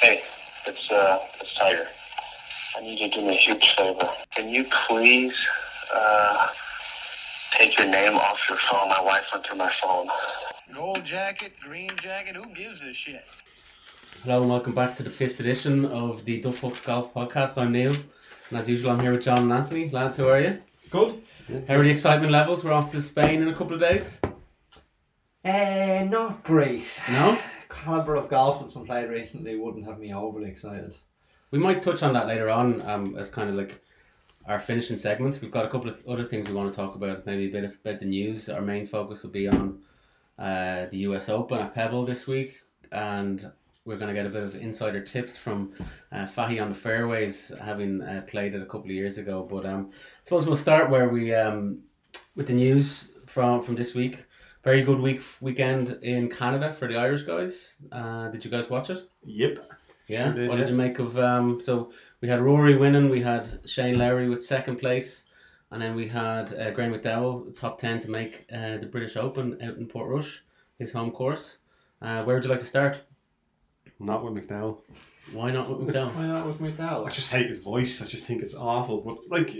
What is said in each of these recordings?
Hey, it's uh, it's Tiger. I need you to do me a huge favor. Can you please uh, take your name off your phone? My wife went through my phone. Gold jacket, green jacket, who gives a shit? Hello and welcome back to the fifth edition of the Duffuck Golf Podcast. I'm Neil, and as usual, I'm here with John and Anthony. Lads, how are you? Good. How are the excitement levels? We're off to Spain in a couple of days. Uh, not great. No, Caliber of golf that's been played recently wouldn't have me overly excited. we might touch on that later on um, as kind of like our finishing segments. We've got a couple of other things we want to talk about. Maybe a bit of, about the news. Our main focus will be on uh, the U.S. Open at Pebble this week, and we're going to get a bit of insider tips from uh, on the fairways, having uh, played it a couple of years ago. But um, I suppose we'll start where we um, with the news from from this week. Very good week weekend in Canada for the Irish guys. Uh, did you guys watch it? Yep. Yeah. Sure did, what did you make of? Um, so we had Rory winning. We had Shane Lowry with second place, and then we had uh, Graham McDowell top ten to make uh, the British Open out in Portrush, his home course. Uh, where would you like to start? Not with McDowell. Why not with McDowell? Why not with I just hate his voice. I just think it's awful. But like,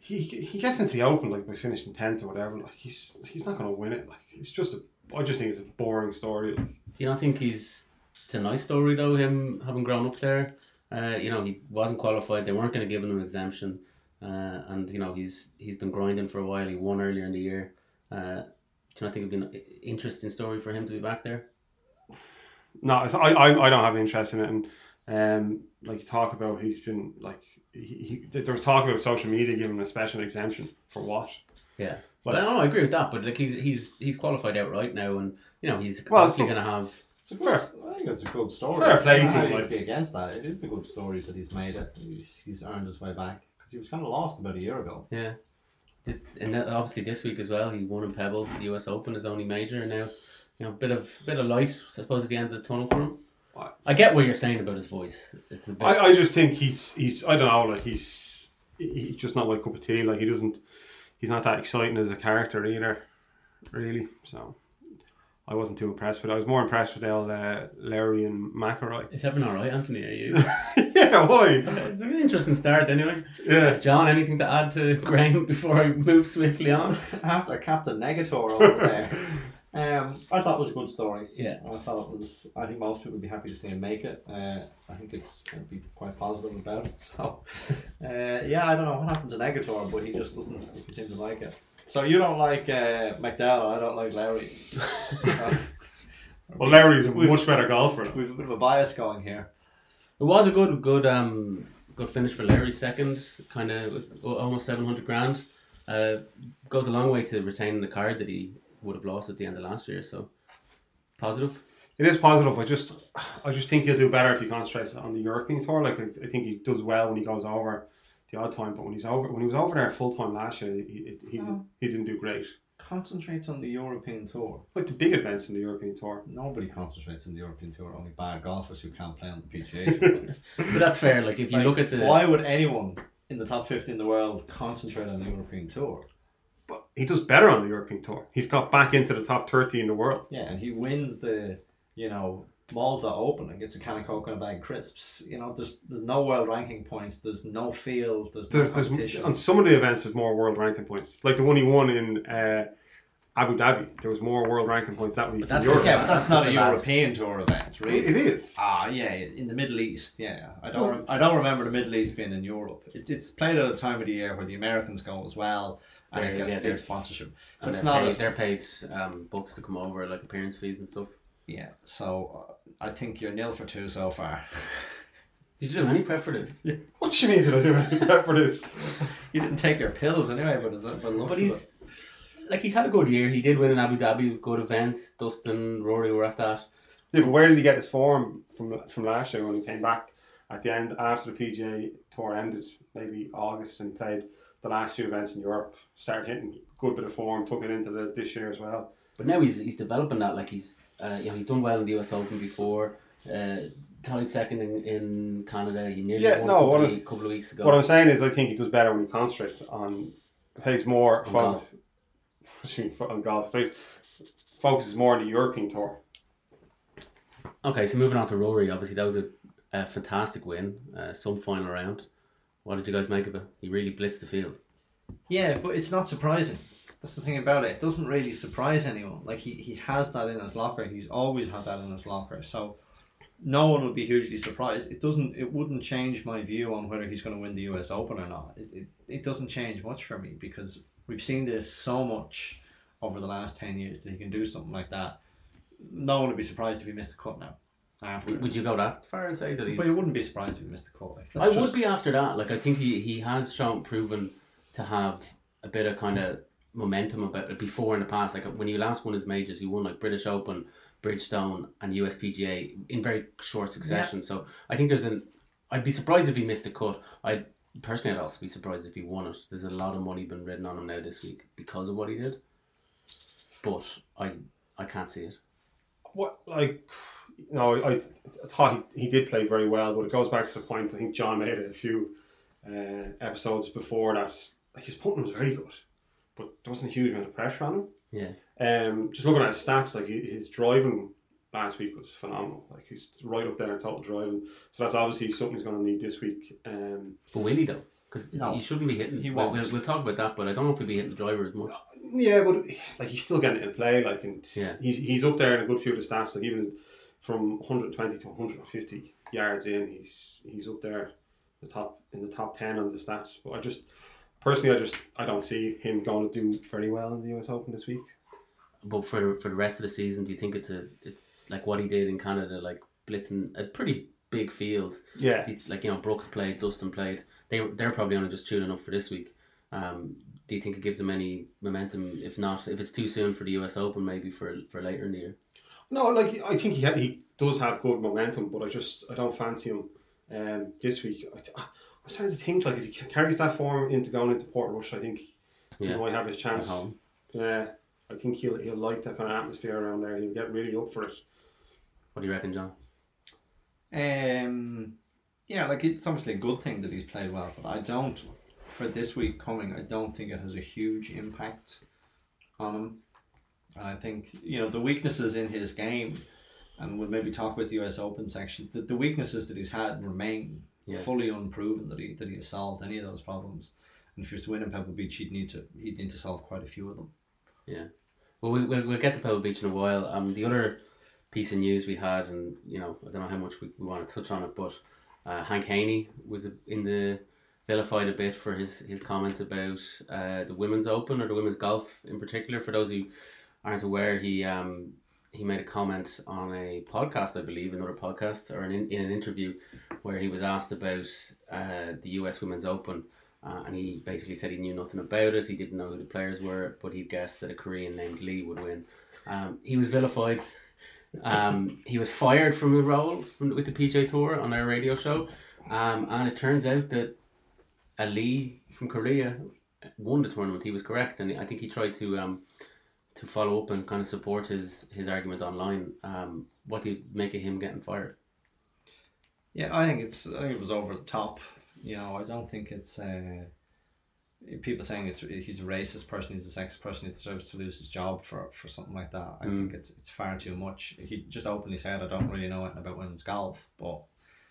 he he gets into the Open like by finishing tenth or whatever. Like he's he's not going to win it. Like it's just a. I just think it's a boring story. Like, Do you not think he's? It's a nice story though. Him having grown up there. Uh, you know, he wasn't qualified. They weren't going to give him an exemption, uh, and you know he's he's been grinding for a while. He won earlier in the year. Uh, do you not think it'd be an interesting story for him to be back there? no, I, I I don't have an interest in it. And um, like you talk about, he's been like he, he there was talk about social media giving him a special exemption for what? Yeah. Like- well, no, I agree with that, but like he's he's he's qualified outright now, and you know he's Well, obviously going to have. It's a good, I think it's a good story. Fair play to I him, would like- be against that. It is a good story that he's made it. He's, he's earned his way back because he was kind of lost about a year ago. Yeah. This, and uh, obviously this week as well, he won in Pebble, the U.S. Open, his only major, and now you know a bit of bit of light, I suppose, at the end of the tunnel for him. I- I get what you're saying about his voice. It's a bit. I, I just think he's he's I don't know like he's he's just not my cup of tea. Like he doesn't he's not that exciting as a character either, really. So I wasn't too impressed with. it. I was more impressed with El uh, Larry and McIlroy. Is everything all right, Anthony? Are you? yeah, why? it's an interesting start, anyway. Yeah, John, anything to add to Graham before I move swiftly on? After Captain Negator over there. Um, I thought it was a good story. Yeah. I thought it was. I think most people would be happy to see him make it. Uh, I think it's going to be quite positive about it. So, uh, yeah, I don't know what happened to Negator, but he just doesn't, doesn't seem to like it. So you don't like uh, McDowell, I don't like Larry. So, well, Larry's a much better golfer. we have a bit of a bias going here. It was a good, good, um, good finish for Larry. Second, kind of, it's almost seven hundred grand. Uh, goes a long way to retaining the card that he would have lost at the end of last year. So, positive. It is positive. I just I just think he'll do better if he concentrates on the European tour. Like I, I think he does well when he goes over the odd time, but when he's over when he was over there full time last year, he he, he, Oh. he didn't do great. Concentrates on the European Tour. Like the big events in the European tour. Nobody concentrates on the European Tour. Only bad golfers who can't play on the PGA But that's fair. Like if you Like, look at the why would anyone in the top 50 in the world concentrate on the European Tour? But he does better on the European tour. He's got back into the top thirty in the world. Yeah, and he wins the, you know, Malta Open and gets a can of Coke and a bag of crisps. You know, there's there's no world ranking points. There's no field. There's no There's, there's on some of the events there's more world ranking points. Like the one he won in uh, Abu Dhabi, there was more world ranking points that week. But that's in 'cause Europe. yeah, but that's That's not a. European Tour event, really. It is. Ah, yeah, in the Middle East, yeah. I don't, rem- I don't remember the Middle East being in Europe. It, it's played at a time of the year where the Americans go as well, and gets yeah, big sponsorship. But and it's not. paid, as- they're paid um, books to come over, like appearance fees and stuff. yeah, so uh, I think you're nil for two so far. Did you do any prep for this? What do you mean did I do any prep for this? you didn't take your pills anyway, but is it? But, But he's like he's had a good year. He did win in Abu Dhabi, good event. Dustin, Rory were at that. Yeah, but where did he get his form from from last year when he came back at the end after the PGA tour ended, maybe August, and played the last few events in Europe. Started hitting good bit of form, took it into the, this year as well. But now he's he's developing that. Like he's uh, you know he's done well in the US Open before. Uh, tied second in, in Canada. He nearly Yeah, won no, a couple, what of, I'm- couple of weeks ago. What I'm saying is, I think he does better when he concentrates on plays more On focus. on golf plays focuses more on the European tour. Okay, so moving on to Rory, obviously that was a, a fantastic win, uh, some final round. What did you guys make of it? He really blitzed the field. Yeah, but it's not surprising. That's the thing about it. It doesn't really surprise anyone. Like he, he has that in his locker. He's always had that in his locker. So no one would be hugely surprised. It doesn't. It wouldn't change my view on whether he's going to win the U.S. Open or not. It, it, it doesn't change much for me because we've seen this so much over the last ten years that he can do something like that. No one would be surprised if he missed the cut now. After. Would you go that far and say that he's? But you wouldn't be surprised if he missed the cut. Like, I that's would be after that. Like I think he, he has shown proven to have a bit of kind of momentum about it before in the past. Like when he last won his majors, he won like British Open, Bridgestone, and USPGA in very short succession. So I think there's an. I'd be surprised if he missed a cut. I personally, I'd also be surprised if he won it. There's a lot of money been written on him now this week because of what he did. But I I can't see it. What like no, I, I thought he, he did play very well, but it goes back to the point I think John made it a few uh, episodes before that. Like his putting was very good, but there wasn't a huge amount of pressure on him. Yeah. Um, just looking at his stats, like his driving last week was phenomenal. Like he's right up there in total driving. So that's obviously something he's going to need this week. Um, But will he though? Because No. he shouldn't be hitting. He won't. we'll, we'll talk about that, but I don't know if he'll be hitting the driver as much. yeah, but like he's still getting it in play. Like and Yeah. he's he's up there in a good few of the stats. Like even from 120 to 150 yards in, he's he's up there, the top in the top 10 on the stats. But I just personally, I just I don't see him going to do very well in the US Open this week. But for the, for the rest of the season, do you think it's a it's like what he did in Canada, like blitzing a pretty big field? Yeah, Like you know, Brooks played, Dustin played. They they're probably only just tuning up for this week. Um, do you think it gives them any momentum? If not, if it's too soon for the US Open, maybe for for later in the year. No, like I think he ha- he does have good momentum, but I just I don't fancy him um, this week. I, I was trying to think like if he carries that form into going into Portrush, I think Yeah. he might have his chance. home. Yeah, I think he'll he'll like that kind of atmosphere around there. He'll get really up for it. What do you reckon, John? Um, yeah, like it's obviously a good thing that he's played well, but I don't, for this week coming, I don't think it has a huge impact on him. And I think, you know, the weaknesses in his game, and we'll maybe talk about the US Open section, the, the weaknesses that he's had remain Yeah. fully unproven that he that he has solved any of those problems. And if he was to win in Pebble Beach, he'd need to he'd need to solve quite a few of them. Yeah, well, we, we'll, we'll get to Pebble Beach in a while. Um, the other piece of news we had, and you know, I don't know how much we, we want to touch on it, but uh, Hank Haney was in the vilified a bit for his, his comments about uh, the women's open or the women's golf in particular. For those who aren't aware, he um, he made a comment on a podcast, I believe, another podcast or in, in an interview where he was asked about uh, the U.S. Women's Open. Uh, and he basically said he knew nothing about it. He didn't know who the players were, but he guessed that a Korean named Lee would win. Um, he was vilified. Um, he was fired from a role from, with the PGA Tour on their radio show, um, and it turns out that a Lee from Korea won the tournament. He was correct, and I think he tried to um, to follow up and kind of support his his argument online. Um, what do you make of him getting fired? Yeah, I think it's I think it was over the top. You know, I don't think it's uh, people saying it's he's a racist person, he's a sexist person, he deserves to lose his job for, for something like that. I think it's it's far too much. He just openly said, "I don't really know anything about women's golf," but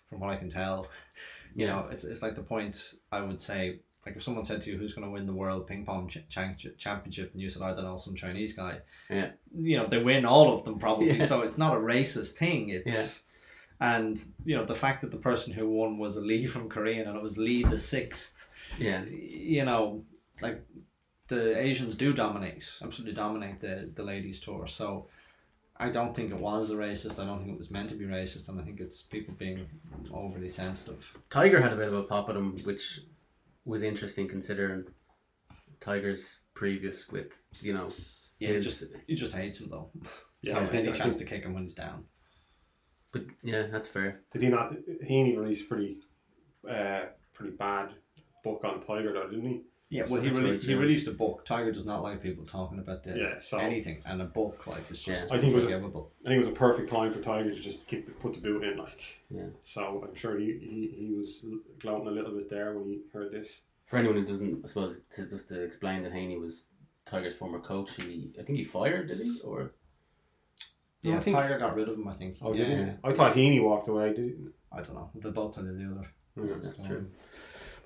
from what I can tell, you Yeah. know, it's it's like the point I would say. Like if someone said to you, "Who's going to win the world ping pong ch- chan- championship?" and you said, "I don't know, some Chinese guy," Yeah. you know, they win all of them probably. Yeah. So it's not a racist thing. It's Yeah. and you know the fact that the person who won was a Lee from Korean and it was Lee the sixth. Yeah, You know, like the Asians do dominate, absolutely dominate the the ladies tour. So I don't think it was a racist. I don't think it was meant to be racist, and I think it's people being overly sensitive. Tiger had a bit of a pop at him, which was interesting considering Tiger's previous with you know Yeah, he his. just he just hates him though. Yeah, so I any chance to kick him when he's down. but yeah, that's fair. Did he not? He released pretty, uh, pretty bad book on Tiger, though, didn't he? Yeah, well, he, That's rele- he released a book. Tiger does not like people talking about the, Yeah, so- anything, and a book like is just Yeah. I think it was- unforgivable. I think it was a perfect time for Tiger to just keep the, put the boot in, like. Yeah. So I'm sure he, he, he was gloating a little bit there when he heard this. For anyone who doesn't, I suppose, to, just to explain that Haney was Tiger's former coach. He, I think he fired, did he? Or Yeah, I think- Tiger got rid of him. I think. Oh, yeah. did he? I thought Haney walked away. Did he? I don't know. They both did the other. Yeah. That's So, true.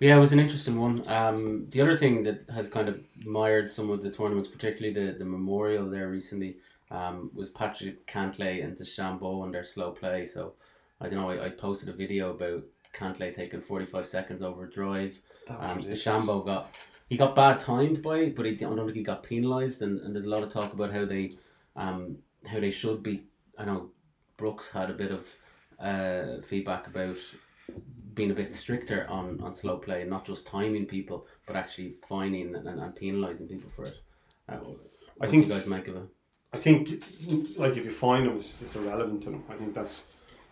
Yeah, it was an interesting one. Um, the other thing that has kind of mired some of the tournaments, particularly the, the Memorial there recently, um, was Patrick Cantlay and DeChambeau and their slow play. So I don't know. I, I posted a video about Cantlay taking forty five seconds over a drive. Um. DeChambeau got he got bad timed by it, but he, I don't think he got penalised. And, and there's a lot of talk about how they um, how they should be. I know Brooks had a bit of uh, feedback about being a bit stricter on, on slow play and not just timing people, but actually fining and, and, and penalising people for it. Uh, what I do think- you guys make of it? I think, like, if you find them, it's, it's irrelevant to them. I think that's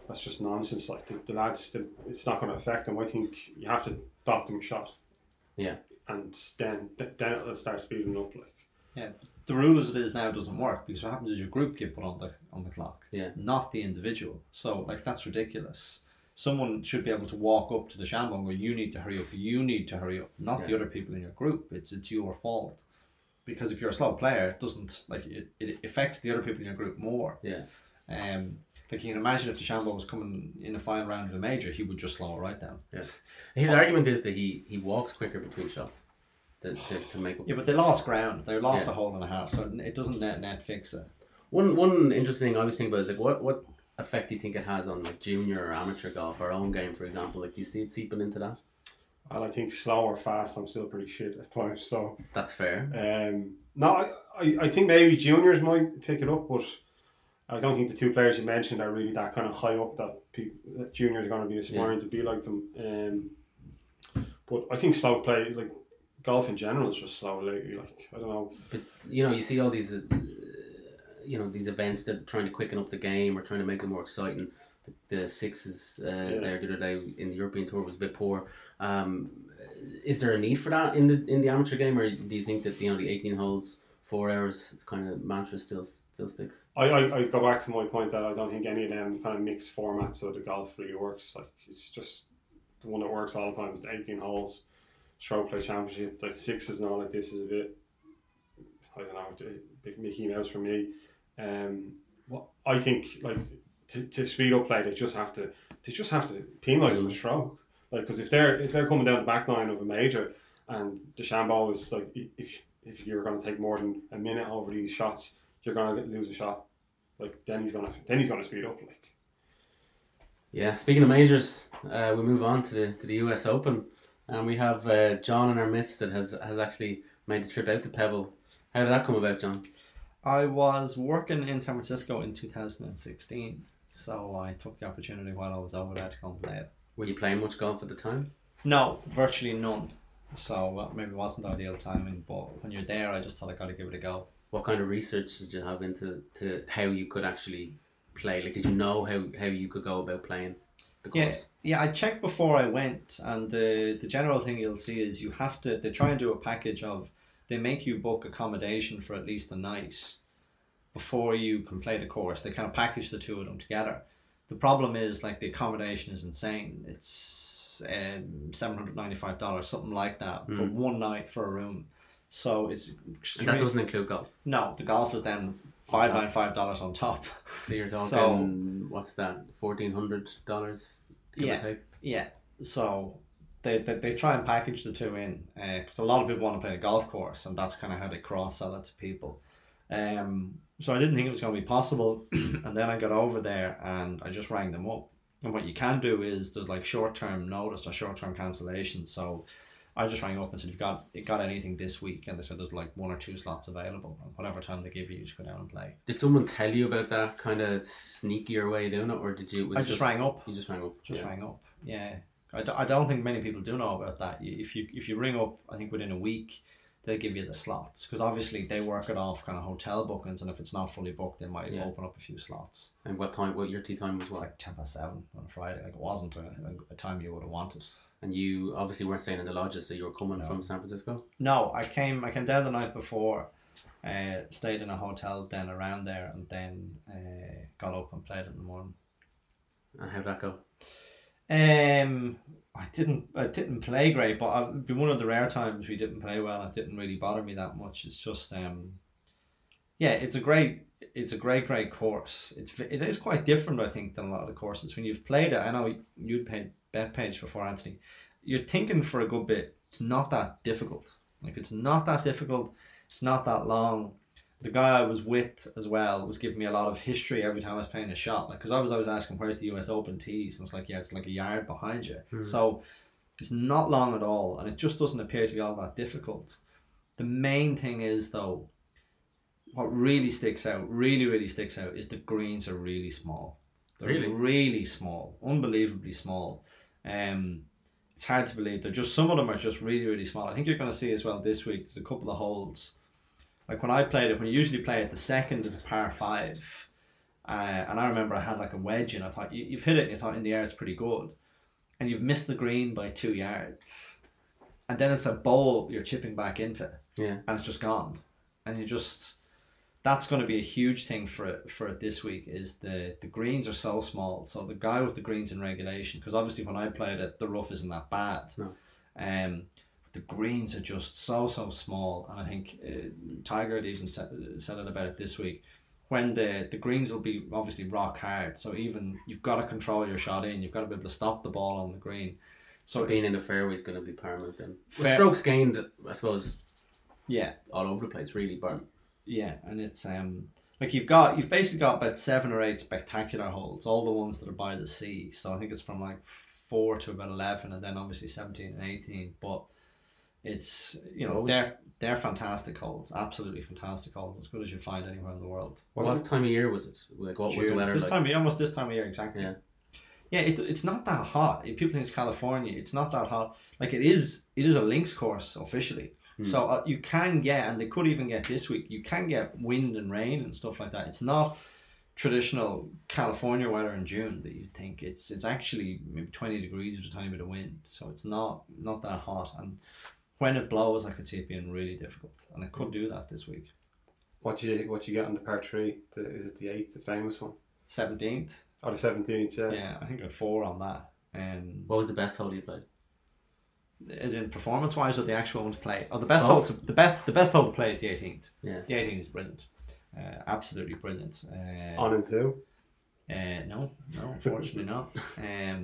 that's just nonsense. Like the, the lads, the, it's not going to affect them. I think you have to dot them a shot. Yeah. And then then it'll start speeding up. Like yeah, the rule as it is now doesn't work because what happens is your group get put on the on the clock, Yeah. not the individual. So like that's ridiculous. Someone should be able to walk up to DeChambeau and go, "You need to hurry up. You need to hurry up." Not the other people in your group. It's it's your fault. Because if you're a slow player, it doesn't like it, it affects the other people in your group more. Yeah. Um, like you can imagine if DeChambeau was coming in a final round of a major, he would just slow it right down. Yeah. His argument is that he, he walks quicker between shots to, to, to make up. Yeah, but they lost ground. They lost Yeah. a hole and a half, so it doesn't net net fix it. One one interesting thing I was thinking about is like what what effect do you think it has on like junior or amateur golf, our own game, for example? Like, do you see it seeping into that? and I think slow or fast, I'm still pretty shit at times. So That's fair. um, no, I, I think maybe juniors might pick it up, but. I don't think the two players you mentioned are really that kind of high up that, people, that juniors are going to be aspiring to be like them. Um, but I think slow play, like golf in general, is just slow lately. Like I don't know. But you know, you see all these, uh, you know, these events that are trying to quicken up the game or trying to make it more exciting. The, the sixes uh, there the other day in the European Tour was a bit poor. Um, is there a need for that in the in the amateur game, or do you think that you know the eighteen holes, four hours kind of mantra still still sticks? I, I, I go back to my point that I don't think any of them kind of mixed formats of the golf really works. Like it's just the one that works all the time is the eighteen holes, stroke play championship. Like sixes and all like this is a bit. I don't know, a bit Mickey Mouse for me. Um, what I think like to, to speed up play, they just have to they just have to penalise them a stroke. Like because if they're if they're coming down the back line of a major, and the DeChambeau is like if if you're going to take more than a minute over these shots, you're going to lose a shot. Like then he's gonna then he's gonna speed up. Like Yeah. Speaking of majors, uh, we move on to the to the U.S. Open, and we have uh, John in our midst that has has actually made the trip out to Pebble. How did that come about, John? I was working in San Francisco in 2016, so I took the opportunity while I was over there to come play it. Were you playing much golf at the time? No, virtually none. So well, maybe it wasn't ideal timing, but when you're there, I just thought I got to give it a go. What kind of research did you have into to how you could actually play? Like, did you know how, how you could go about playing the Yeah, course? yeah. I checked before I went, and the the general thing you'll see is you have to. They try and do a package of. They make you book accommodation for at least a night before you can play the course. They kind of package the two of them together. The problem is like the accommodation is insane. It's um, seven hundred ninety five dollars, something like that, for Mm. one night for a room. So it's And that doesn't include golf. no. The golf is then five nine five dollars on top. So you're talking So- what's that? Fourteen hundred dollars give Yeah. or take. Yeah, so they, they, they try and package the two in because a lot of people want to play a golf course, and that's kind of how they cross sell it to people. Um, so I didn't think it was going to be possible, and then I got over there and I just rang them up. And what you can do is there's like short term notice or short term cancellation. So I just rang up and said, "You've got you got anything this week?" And they said there's like one or two slots available. And whatever time they give you, you just go down and play. Did someone tell you about that kind of sneakier way of doing it, or did you? Was I it just rang up. You just rang up. just yeah. rang up. Yeah, I, d- I don't think many people do know about that. You- If you if you ring up, I think within a week, they'll give you the slots because obviously they work it off kind of hotel bookings, and if it's not fully booked, they might Yeah. open up a few slots. And what time? What your tea time was what? like ten past seven on a Friday. Like it wasn't a, a time you would have wanted. And you obviously weren't staying in the lodges, so you were coming No. from San Francisco. No, I came I came down the night before, uh, stayed in a hotel then around there, and then uh, got up and played in the morning. And how'd that go? Um, I didn't. I didn't play great, but it'd be one of the rare times we didn't play well. It didn't really bother me that much. It's just um, yeah, it's a great. it's a great, great course. It's it is quite different, I think, than a lot of the courses. When you've played it, I know you'd played Bethpage before, Anthony. You're thinking for a good bit. It's not that difficult. Like it's not that difficult. It's not that long. The guy I was with as well was giving me a lot of history every time I was playing a shot. Like, because I was always asking, "Where's the U.S. Open tees?" And it's like, "Yeah, it's like a yard behind you." Hmm. So it's not long at all, and it just doesn't appear to be all that difficult. The main thing is though, what really sticks out, really, really sticks out, is the greens are really small. They're Really? really small, unbelievably small. Um, it's hard to believe. They're just some of them are just really, really small. I think you're going to see as well this week. There's a couple of holes. Like when I played it, when you usually play it, the second is a par five, uh, and I remember I had like a wedge and I thought you, you've hit it, and you thought in the air it's pretty good, and you've missed the green by two yards, and then it's a bowl you're chipping back into Yeah. and it's just gone. And you just that's going to be a huge thing for it for it this week is the the greens are so small. So the guy with the greens in regulation because obviously when I played it the rough isn't that bad. No. Um, the greens are just so so small, and I think uh, Tiger had even said, said it about it this week. When the the greens will be obviously rock hard, so even you've got to control your shot in. You've got to be able to stop the ball on the green. So being in the fairway is going to be paramount then. With Fair- strokes gained, I suppose, Yeah, all over the place, really. But Yeah, and it's um like you've got you've basically got about seven or eight spectacular holes, all the ones that are by the sea. So I think it's from like four to about eleven, and then obviously seventeen and eighteen. But it's you know they're they're fantastic holes, absolutely fantastic holes, as good as you find anywhere in the world. what, What, time of year was it? Like, what was the weather this like? time of year, almost this time of year exactly. Yeah. Yeah, it, it's not that hot. If People think it's California. It's not that hot. Like it is. It is a links course officially. Hmm. So uh, you can get, and they could even get this week. You can get wind and rain and stuff like that. It's not traditional California weather in June that you think. It's it's actually maybe twenty degrees with a tiny bit of wind. So it's not not that hot. And when it blows, I could see it being really difficult. And it could do that this week. what you what you get on the par three? The, is it the eighth, the famous one? Seventeenth. Or the seventeenth? Yeah. Yeah, I think I had four on that. And What was the best hole you played? Is in performance wise or the actual one to play. Oh, the best Both. hole, the best, the best hole to play is the eighteenth. Yeah. The eighteenth is brilliant, uh, absolutely brilliant. Uh, On and two. uh, no, no, unfortunately not. Um,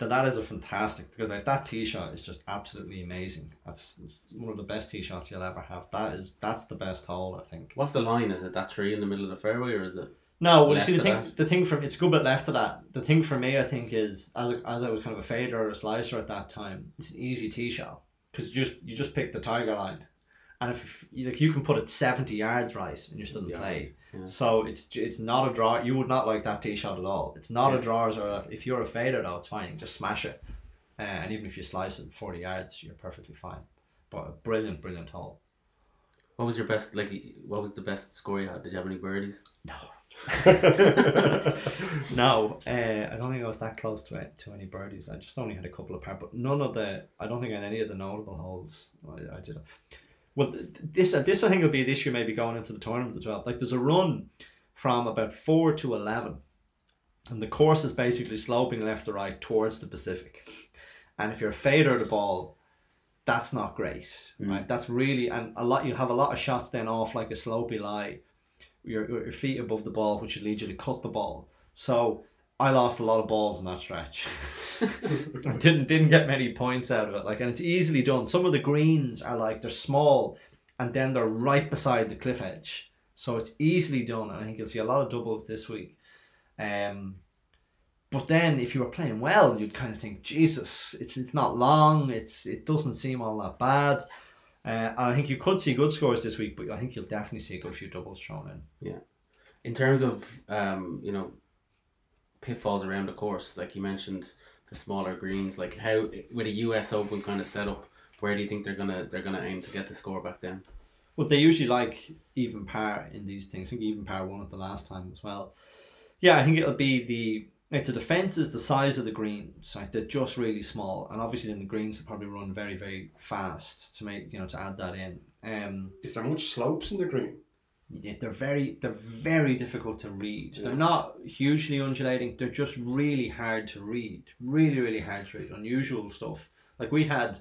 but that is a fantastic because like, that tee shot is just absolutely amazing. That's it's one of the best tee shots you'll ever have. That is that's the best hole I think. What's the line? Is it that tree in the middle of the fairway, or is it? No, well, see the thing. that. The thing from it's a good bit left of that. The thing for me, I think, is as a, as I was kind of a fader or a slicer at that time, it's an easy tee shot because you just you just pick the tiger line, and if you, like you can put it seventy yards right and you're still in play. yeah. So it's it's not a draw. You would not like that tee shot at all. It's not Yeah. a draw. or a, if you're a fader though, it's fine. Just smash it, uh, and even if you slice it forty yards, you're perfectly fine. But a brilliant, brilliant hole. What was your best? Like, what was the best score you had? Did you have any birdies? No. no, uh, I don't think I was that close to it, to any birdies. I just only had a couple of par, but none of the. I don't think I had any of the notable holes. I, I did. Well, this uh, this I think will be an issue maybe going into the tournament as well. Like there's a run from about four to eleven, and the course is basically sloping left to right towards the Pacific. And if you're a fader of the ball, that's not great, Mm. right? That's really and a lot. You have a lot of shots then off like a slopey lie your, your feet above the ball, which would lead you to cut the ball. So I lost a lot of balls in that stretch. didn't didn't get many points out of it. Like, and it's easily done. Some of the greens are like they're small, and then they're right beside the cliff edge, so it's easily done. And I think you'll see a lot of doubles this week. Um, but then if you were playing well, you'd kind of think, Jesus, it's it's not long. It's it doesn't seem all that bad. Uh, I think you could see good scores this week, but I think you'll definitely see a good few doubles thrown in. Yeah. In terms of um, you know, pitfalls around the course, like you mentioned, the smaller greens. Like how with a U.S. Open kind of setup, where do you think they're gonna they're gonna aim to get the score back then? Well, they usually like even par in these things. I think even par won it the last time as well. Yeah, I think it'll be the like the defense is the size of the greens. Like they're just really small, and obviously then the greens will probably run very very fast to make you know to add that in. Um, Is there much slopes in the green? They're very they're very difficult to read. Yeah. They're not hugely undulating. They're just really hard to read. Really really hard to read. Unusual stuff. Like we had,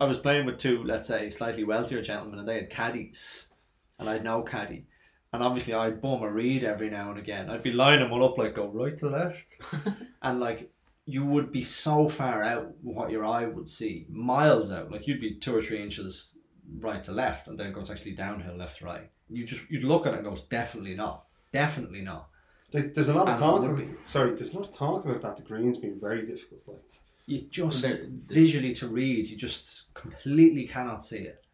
I was playing with two let's say slightly wealthier gentlemen, and they had caddies, and I had no caddy, And obviously, I'd bum a read every now and again. I'd be lining them all up like go right to left, and like you would be so far out what your eye would see, miles out. Like you'd be two or three inches right to left, and then it goes actually downhill left to right. You just you'd look at it and goes definitely not, definitely not. There- There's a lot of And talk. About, sorry, there's a lot of talk about that. The greens being very difficult. Like You just visually to read, you just completely cannot see it,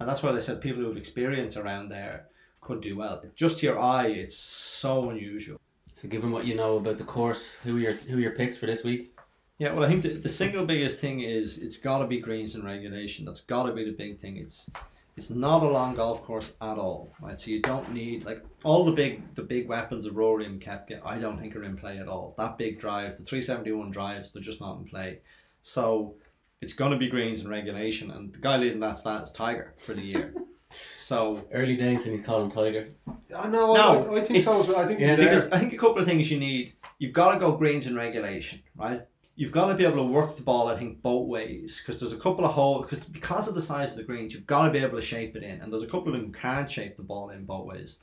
and that's why they said people who have experience around there could do well. Just to your eye, it's so unusual. So, given what you know about the course, who are your who are your picks for this week? Yeah, well, I think the, the single biggest thing is it's got to be greens and regulation. That's got to be the big thing. It's it's not a long golf course at all, right? So you don't need like all the big the big weapons of Rory and Koepka. I don't think are in play at all. That big drive, the three seventy one drives, they're just not in play. So it's going to be greens and regulation, and the guy leading that stat is Tiger for the year. so Early days, and he's calling Tiger. I know. No, I, I think so. I think yeah, because I think a couple of things you need. You've got to go greens and regulation, right? You've got to be able to work the ball. I think both ways because there's a couple of holes because because of the size of the greens, you've got to be able to shape it in, and there's a couple of them who can shape the ball in both ways.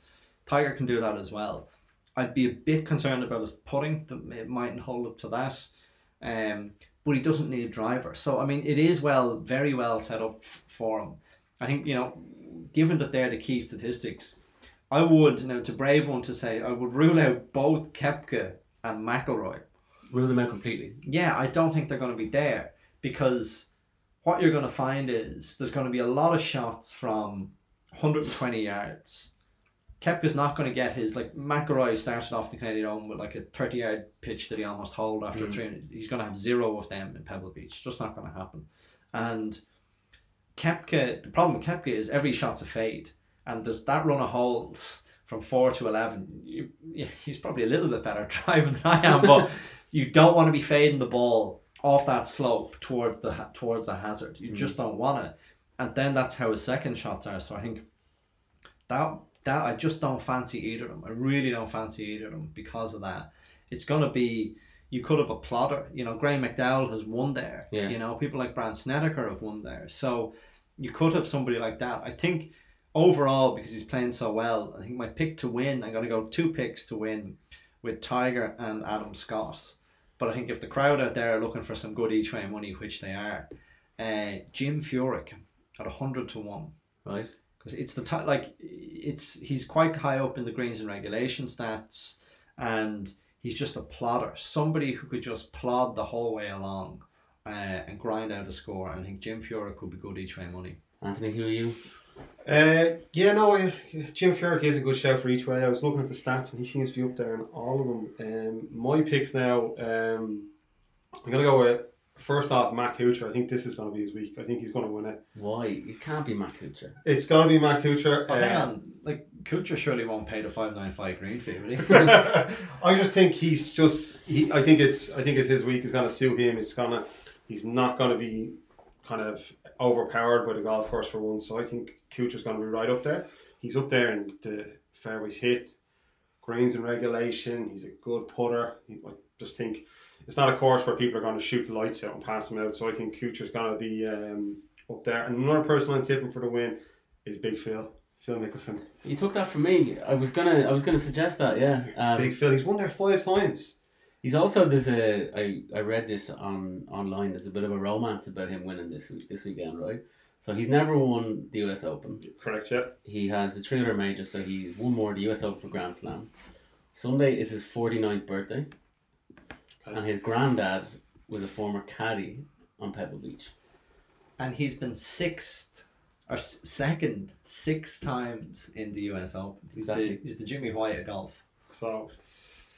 Tiger can do that as well. I'd be a bit concerned about his putting that it mightn't hold up to that, um, but he doesn't need a driver. So I mean, it is well, very well set up f- for him. I think you know, given that they're the key statistics, I would, you know, to brave one to say, I would rule out both Koepka and McIlroy. Rule them out completely. Yeah, I don't think they're going to be there because what you're going to find is there's going to be a lot of shots from 120 yards. Koepka's not going to get his like McIlroy started off the Canadian Open with like a 30 yard pitch that he almost holed after Mm. three. He's going to have zero of them in Pebble Beach. It's just not going to happen. And Koepka, the problem with Koepka is every shot's a fade, and there's that run of holes from four to eleven. You, he's probably a little bit better driving than I am, but you don't want to be fading the ball off that slope towards the towards the hazard. You mm. just don't want it, and then that's how his second shots are. So I think that that I just don't fancy either of them. I really don't fancy either of them because of that. It's gonna be. You could have a plotter, you know. Graham McDowell has won there. Yeah. You know, people like Brandt Snedeker have won there. So you could have somebody like that. I think overall, because he's playing so well, I think my pick to win, I'm going to go two picks to win with Tiger and Adam Scott. But I think if the crowd out there are looking for some good each way money, which they are, uh, Jim Furyk at 100 to 1. Right. Because it's the type, like, it's he's quite high up in the greens and regulation stats, and he's just a plodder. Somebody who could just plod the whole way along uh, and grind out a score. And I think Jim Furyk could be good each way money. Anthony, who are you? Uh, yeah, no, I, Jim Furyk is a good shout for each way. I was looking at the stats and he seems to be up there in all of them. Um, my picks now, um, I'm going to go with first off Matt Kuchar. I think this is going to be his week. I think he's going to win it. Why? It can't be Matt Kuchar. It's going to be Matt Kuchar. Oh, hang Uh, on, like Kuchar surely won't pay the five nine five green fee, will he? I just think he's just. He, I think it's. I think it's his week. It's going to suit him. It's gonna. He's not going to be kind of overpowered by the golf course for one. So I think Kuchar's going to be right up there. He's up there in the fairways hit, greens and regulation. He's a good putter. I just think it's not a course where people are going to shoot the lights out and pass him out. So I think Kuchar's going to be um, up there. And another person I'm tipping for the win is Big Phil. Phil Mickelson. You took that from me. I was gonna. I was gonna suggest that. Yeah. Um, Big Phil. He's won there five times. He's also there's a I, I read this on online. There's a bit of a romance about him winning this week this weekend, right? So he's never won the U.S. Open. Correct, yeah. He has the three other majors, so he won more the U.S. Open for Grand Slam. Sunday is his 49th birthday, Okay. and his granddad was a former caddy on Pebble Beach. and he's been sixth or second six times in the U.S. Open. He's Exactly. the he's the Jimmy White of golf. So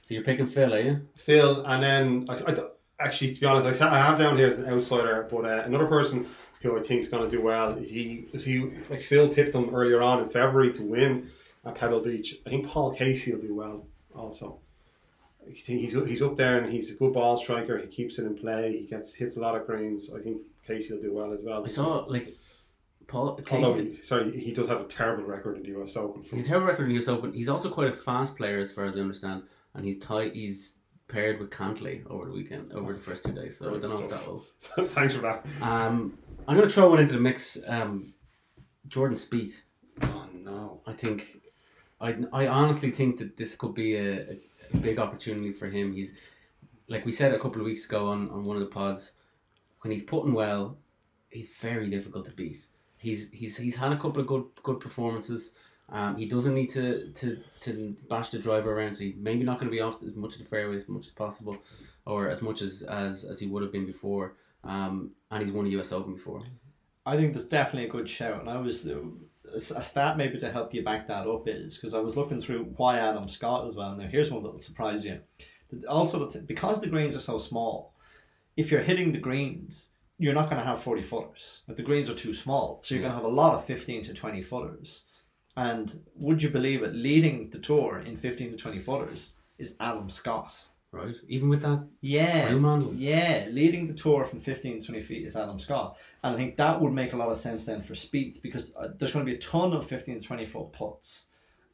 So you're picking Phil, are you? Phil, and then I, I, actually, to be honest, I, I have down here as an outsider, but uh, another person who I think is going to do well. He he like Phil picked him earlier on in February to win at Pebble Beach. I think Paul Casey will do well also. I think he's he's up there and he's a good ball striker. He keeps it in play. He gets hits a lot of greens. I think Casey will do well as well. I saw like Paul Although Casey. he, sorry, he does have a terrible record in the US Open. He's a terrible record in the US Open. He's also quite a fast player, as far as I understand, and he's tight. He's paired with Cantlay over the weekend, over the first two days. So I don't know if that will. Thanks for that. Um, I'm going to throw one into the mix. Um, Jordan Spieth. Oh no. I think I, I honestly think that this could be a, a, a big opportunity for him. He's like we said a couple of weeks ago on, on one of the pods, when he's putting well, he's very difficult to beat. He's he's he's had a couple of good good performances. Um, he doesn't need to, to, to bash the driver around, so he's maybe not going to be off as much of the fairway as much as possible, or as much as, as, as he would have been before. Um, and he's won a US Open before. I think that's definitely a good shout. And I was a stat maybe to help you back that up is because I was looking through why Adam Scott as well. Now here's one that will surprise you. Also, because the greens are so small, if you're hitting the greens, you're not going to have 40 footers. But the greens are too small, so you're Yeah. going to have a lot of 15 to 20 footers. And would you believe it? Leading the tour in 15 to 20 footers is Adam Scott. Right? Even with that Yeah. Man. Yeah, leading the tour from 15 to 20 feet is Adam Scott. And I think that would make a lot of sense then for Spieth because uh, there's going to be a ton of 15 to 20 foot putts.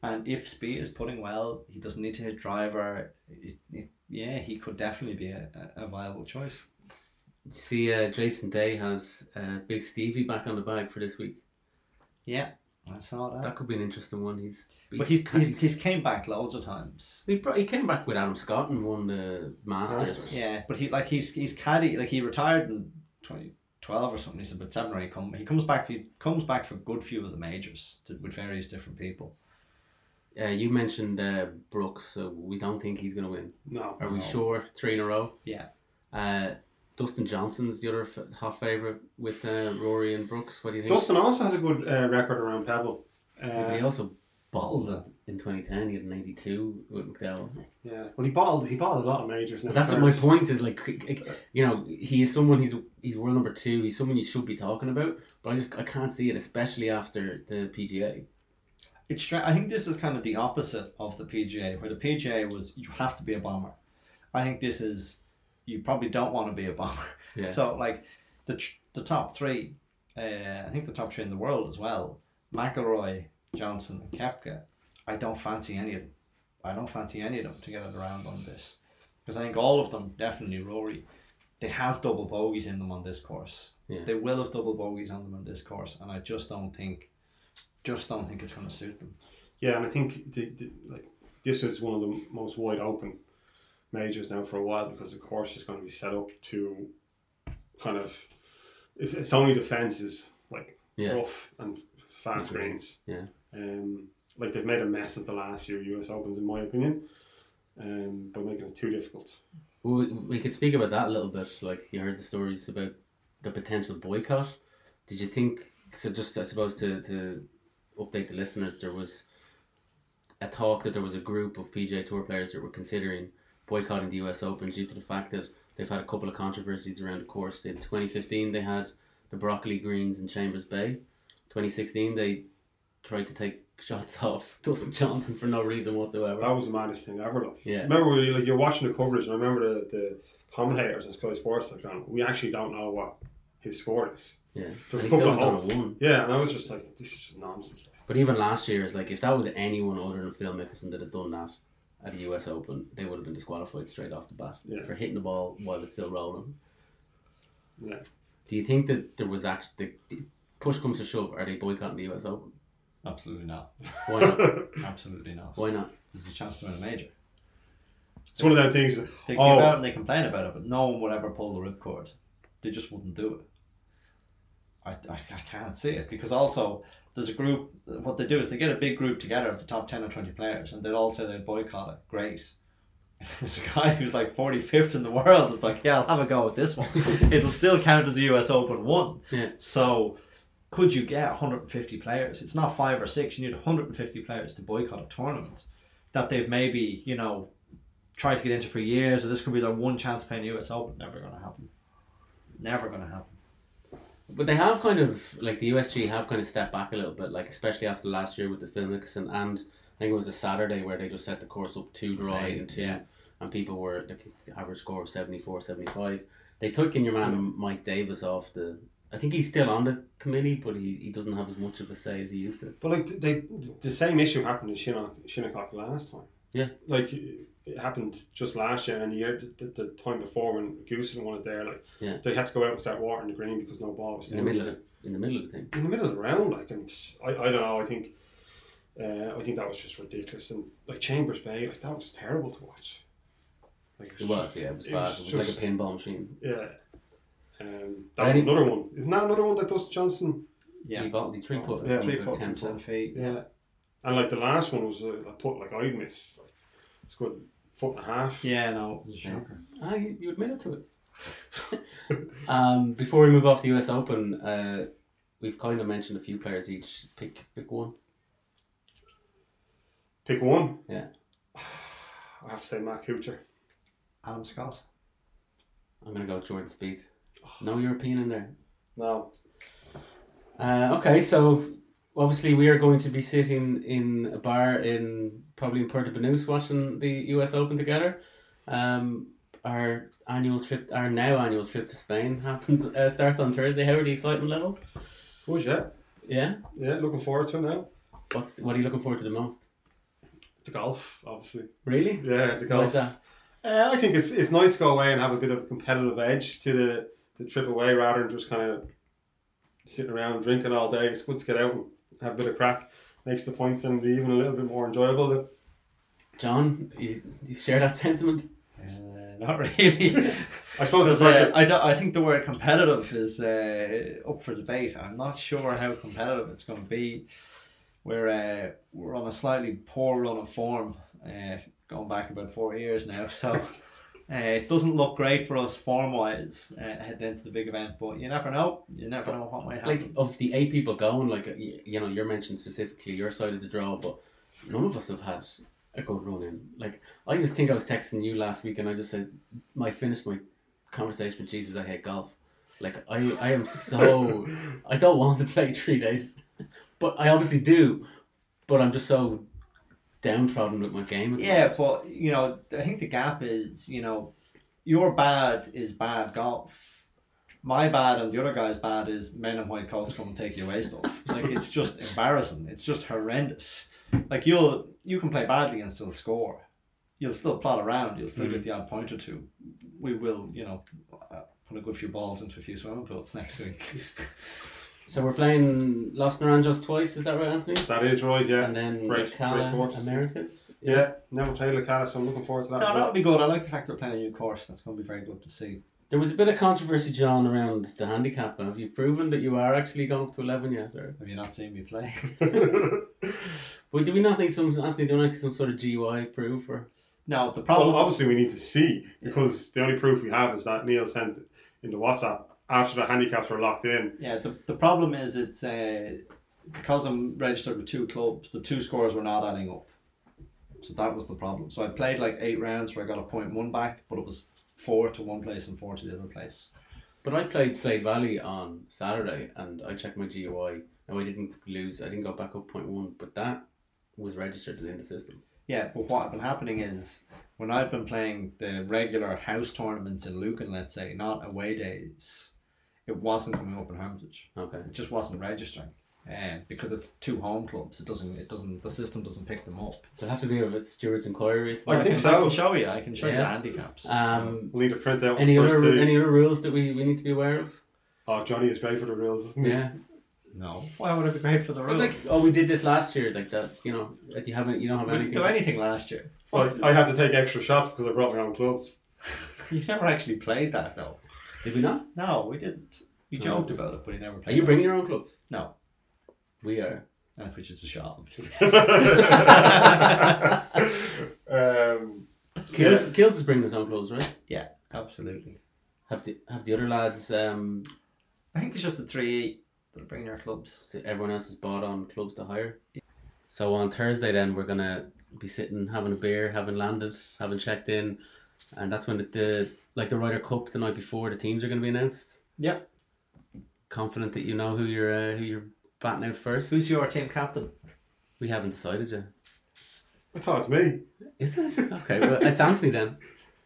And if Spieth is putting well, he doesn't need to hit driver. It, it, yeah, he could definitely be a, a a viable choice. See, uh, Jason Day has uh, Big Stevie back on the bag for this week. Yeah, I saw that. That could be an interesting one. He's, but he's, he's, he's came back loads of times. he, brought, he came back with Adam Scott and won the Masters. Masters. Yeah, but he like he's he's caddy like he retired in 2012 or something. He said, but seven or eight come. He comes back. He comes back for a good few of the majors to, with various different people. Uh, you mentioned uh, Brooks, so we don't think he's going to win. No. Are we No. sure? Three in a row? Yeah. Uh, Dustin Johnson's the other f- hot favourite with uh, Rory and Brooks. What do you think? Dustin also has a good uh, record around Pebble. Yeah, he Uh, also bottled it in 2010. He had an 82 with McDowell. yeah. Well, he bottled. He bottled a lot of majors. But that's what my point is. Like, like, you know, he is someone. He's he's world number two. He's someone you should be talking about. But I just I can't see it, especially after the PGA. It's stra- I think this is kind of the opposite of the PGA, where the PGA was you have to be a bomber. I think this is you probably don't want to be a bomber. Yeah. So like the tr- the top three, uh, I think the top three in the world as well: McIlroy, Johnson, and Koepka. I don't fancy any of them. I don't fancy any of them to get it around on this, because I think all of them definitely Rory. They have double bogeys in them on this course. Yeah. They will have double bogeys on them on this course, and I just don't think, just don't think it's going to suit them. Yeah, and I think the, the, like this is one of the most wide open majors now for a while because the course is going to be set up to kind of it's, it's only the fences like Yeah. rough and fast greens. yeah. Um, like they've made a mess of the last few US Opens in my opinion, um, by making it too difficult. We, we could speak about that a little bit. Like you heard the stories about the potential boycott. Did you think so? Just I suppose to to update the listeners, there was a talk that there was a group of PGA Tour players that were considering boycotting the US Open due to the fact that they've had a couple of controversies around the course. In 2015, they had the broccoli greens in Chambers Bay. 2016, they tried to take shots off Dustin Johnson for no reason whatsoever. That was the maddest thing ever. Like, Yeah. remember when you, like you're watching the coverage, and I remember the, the commentators on Sky Sports like, going, "We actually don't know what his score is." Yeah, There's and a couple of one. Yeah, and I was just like, "This is just nonsense." But even last year, it's like if that was anyone other than Phil Mickelson that had done that at a US Open, they would have been disqualified straight off the bat Yeah. for hitting the ball while it's still rolling. Yeah. Do you think that there was actually the, push comes to shove? Are they boycotting the US Open? Absolutely not. Why not? Absolutely not. Why not? There's a chance to win a major. It's one of them things. They Oh. give out and they complain about it, but no one would ever pull the ripcord. They just wouldn't do it. I, I, I can't see it because also there's a group. What they do is they get a big group together of the top ten or twenty players, and they'd all say they'd boycott it. Great. There's a guy who's like 45th in the world is like, yeah, I'll have a go at this one. It'll still count as a US Open one. Yeah. So, could you get 150 players? It's not five or six. You need 150 players to boycott a tournament that they've maybe, you know, tried to get into for years, or this could be their one chance to playing the US Open. Never going to happen. Never going to happen. But they have kind of like the USG have kind of stepped back a little bit, like especially after last year with the Phil and, and I think it was the Saturday where they just set the course up too dry Same, and too, yeah. and people were like the average score of 74, 75. They've taken your man Mike Davis off the. I think he's still on the committee, but he, he doesn't have as much of a say as he used to. But like they, the same issue happened in Shinnecock, Shinnecock last time. Yeah. Like it happened just last year and the year the, the, the time before when Goosen won it there. Like Yeah. they had to go out and start watering the green because no ball was In the middle of the, in the middle of the thing. in the middle of the round. Like and I, I don't know. I think Uh, I think that was just ridiculous, and like Chambers Bay, like that was terrible to watch. Like It was, just- yeah, it was it bad. was It was like a pinball machine. Yeah. Um, that was another one. Isn't that another one that Dustin Johnson? Yeah. He bought the three put Yeah, Three about 10 ten feet. Yeah. And like the last one was a, I put like I'd miss. Like, it's good foot and a half. Yeah, no, it was a Yeah. Ah, you, you admitted to it. um, before we move off the US Open, uh, we've kind of mentioned a few players each. Pick pick one. Pick one. Yeah. I have to say Matt Kuchar. Adam Scott. I'm gonna go Jordan Spieth. No European in there. No. Uh, okay, so obviously we are going to be sitting in a bar in probably in Puerto Banús watching the US Open together. Um, our annual trip, our now annual trip to Spain happens uh, starts on Thursday. How are the excitement levels? Good, yeah. Yeah. Yeah, looking forward to it now. What's what are you looking forward to the most? The golf, obviously. Really? Yeah, is golf. that? Uh, I think it's it's nice to go away and have a bit of a competitive edge to the, the trip away rather than just kind of sitting around drinking all day. It's good to get out and have a bit of crack. Makes the points and even a little bit more enjoyable. John, you, do you share that sentiment? Uh, not really. I suppose it's like uh, the- I, don't- I think the word competitive is uh, up for debate. I'm not sure how competitive it's going to be. We're uh, we're on a slightly poor run of form, uh, going back about four years now. So it doesn't look great for us form wise uh, heading into the big event. But you never know. You never know what might happen. Like of the eight people going, like uh, you, you know, you're mentioned specifically your side of the draw, but none of us have had a good run in. Like I just think I was texting you last week, and I just said, "I finished my conversation with Jesus. I hate golf. Like I, I am so I don't want to play three days, but I obviously do. But I'm just so downtrodden with my game. at Yeah, but you know, I think the gap is, you know, your bad is bad golf. My bad and the other guy's bad is men in white coats come and take you away stuff. Like it's just embarrassing. It's just horrendous. Like you'll you can play badly and still score. You'll still plot around. You'll still get the odd point or two. We will, you know, uh, put a good few balls into a few swimming pools next week. So we're playing Los Naranjos twice. Is that right, Anthony? that is right, yeah. And then Great- Cala great course. Americas. Yeah, never played Licata, so I'm looking forward to that. no, as well. that'll be good. I like the fact they're playing a new course. That's going to be very good to see. There was a bit of controversy, John, around the handicap. Have you proven that you are actually going up to eleven yet? Or Have you not seen me play? But do we not need some Anthony? Do we not need some sort of GUI proof or? no, the problem. well, obviously we need to see because the only proof we have is that Neil sent in the WhatsApp after the handicaps were locked in. Yeah, the, the problem is it's uh, because I'm registered with two clubs, the two scores were not adding up. So that was the problem. So I played like eight rounds where I got a point one back, but it was four to one place and four to the other place. But I played Slade Valley on Saturday, and I checked my GUI. Now I didn't lose. I didn't go back up point one, but that was registered in the system. Yeah, but what had been happening is when I'd been playing the regular house tournaments in Lucan, let's say, not away days, it wasn't coming up in Hermitage. Okay. It just wasn't registering. Um, because it's two home clubs, it doesn't. It doesn't. The system doesn't pick them up. So it'll have to be of its stewards inquiry. I suppose. think so. I can show you. I can show you the handicaps. Um, We'll need to print out any other two. any other rules that we, we need to be aware of? Oh, Johnny is great for the rules, isn't he? Yeah. No. Why would I be great for the It's rules? like oh we did this last year like that. You know, that you haven't you don't have we didn't anything. do anything last year. Well, I had to take extra shots because I brought my own clubs. You never actually played that though. Did we not? No, we didn't. We No. joked about it, but he never Are played. you that. bringing your own clubs? No, We are. uh, which is a shot, obviously. um, Kills Kills is bringing his own clubs, right? Yeah, absolutely. Have the have the other lads? Um, I think it's just the three that are bringing their clubs. so everyone else has bought on clubs to hire. So on Thursday, then we're gonna be sitting having a beer, having landed, having checked in, and that's when the, the like the Ryder Cup the night before the teams are gonna be announced. Yeah. Confident that you know who you're uh, who you're batting out first. Who's your team captain? We haven't decided yet. I thought it's me. Is it okay? Well, it's Anthony then.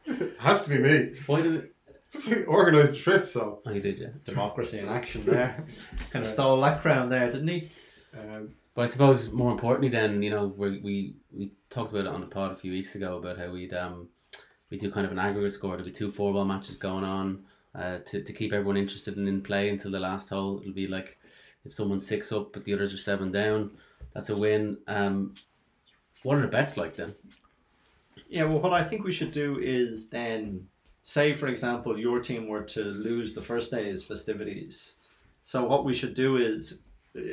It has to be me. Why does it? Because organised the trip, so. Oh, you did, yeah. Democracy in action there. kind of stole that crown there, didn't he? Um, But I suppose more importantly, then you know we we we talked about it on the pod a few weeks ago about how we'd um we do kind of an aggregate score. There'll be two four ball matches going on uh, to to keep everyone interested and in play until the last hole. It'll be like if someone's six up but the others are seven down, That's a win. Um, what are the bets like then? Yeah, well, what I think we should do is then say, for example, your team were to lose the first day's festivities. So what we should do is,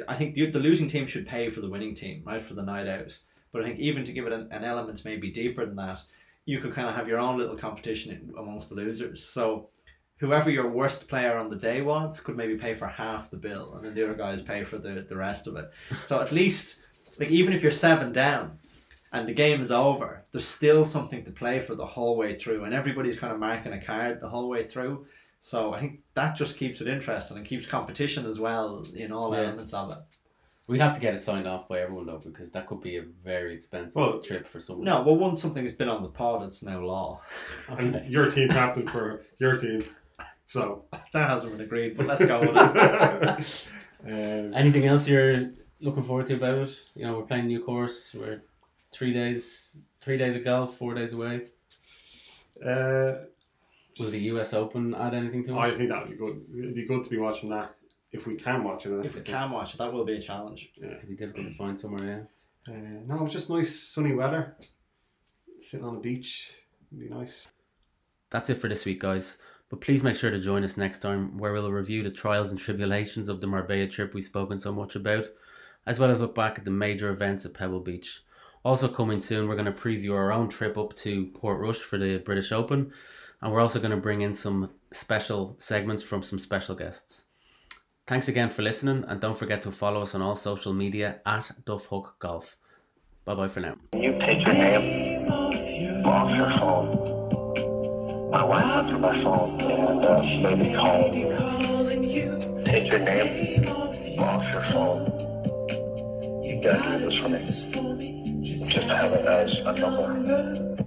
I think the, the losing team should pay for the winning team, right, for the night out. But I think even to give it an, an element maybe deeper than that, you could kind of have your own little competition amongst the losers. So whoever your worst player on the day was could maybe pay for half the bill, and then the other guys pay for the, the rest of it. So at least, like even if you're seven down, and the game is over, there's still something to play for the whole way through, and everybody's kind of marking a card the whole way through. So I think that just keeps it interesting and keeps competition as well in all Yeah. elements of it. We'd have to get it signed off by everyone though, because that could be a very expensive Well, trip for someone. No, well, once something's been on the pod, it's now law. And Okay. your team captain for your team. So. That hasn't been agreed, but let's go with it. um, Anything else you're looking forward to about it? You know, we're playing new course. We're three days, three days of golf, four days away. uh, Will the U.S. Open add anything to it? I think that would be good. It'd be good to be watching that if we can watch it. if we can watch it, that will be a challenge. Yeah. It'd be difficult to find somewhere. Yeah. Uh, no, it's just nice sunny weather. Sitting on the beach would be nice. That's it for this week, guys. But please make sure to join us next time, where we'll review the trials and tribulations of the Marbella trip we've spoken so much about, as well as look back at the major events at Pebble Beach. Also coming soon, we're going to preview our own trip up to Portrush for the British Open, and we're also going to bring in some special segments from some special guests. Thanks again for listening, and don't forget to follow us on all social media at Duff Hook Golf. Bye bye for now. You take your name off your phone? My wife my phone and uh, call. Take your name off your phone. You gotta do this for me. Just have a number.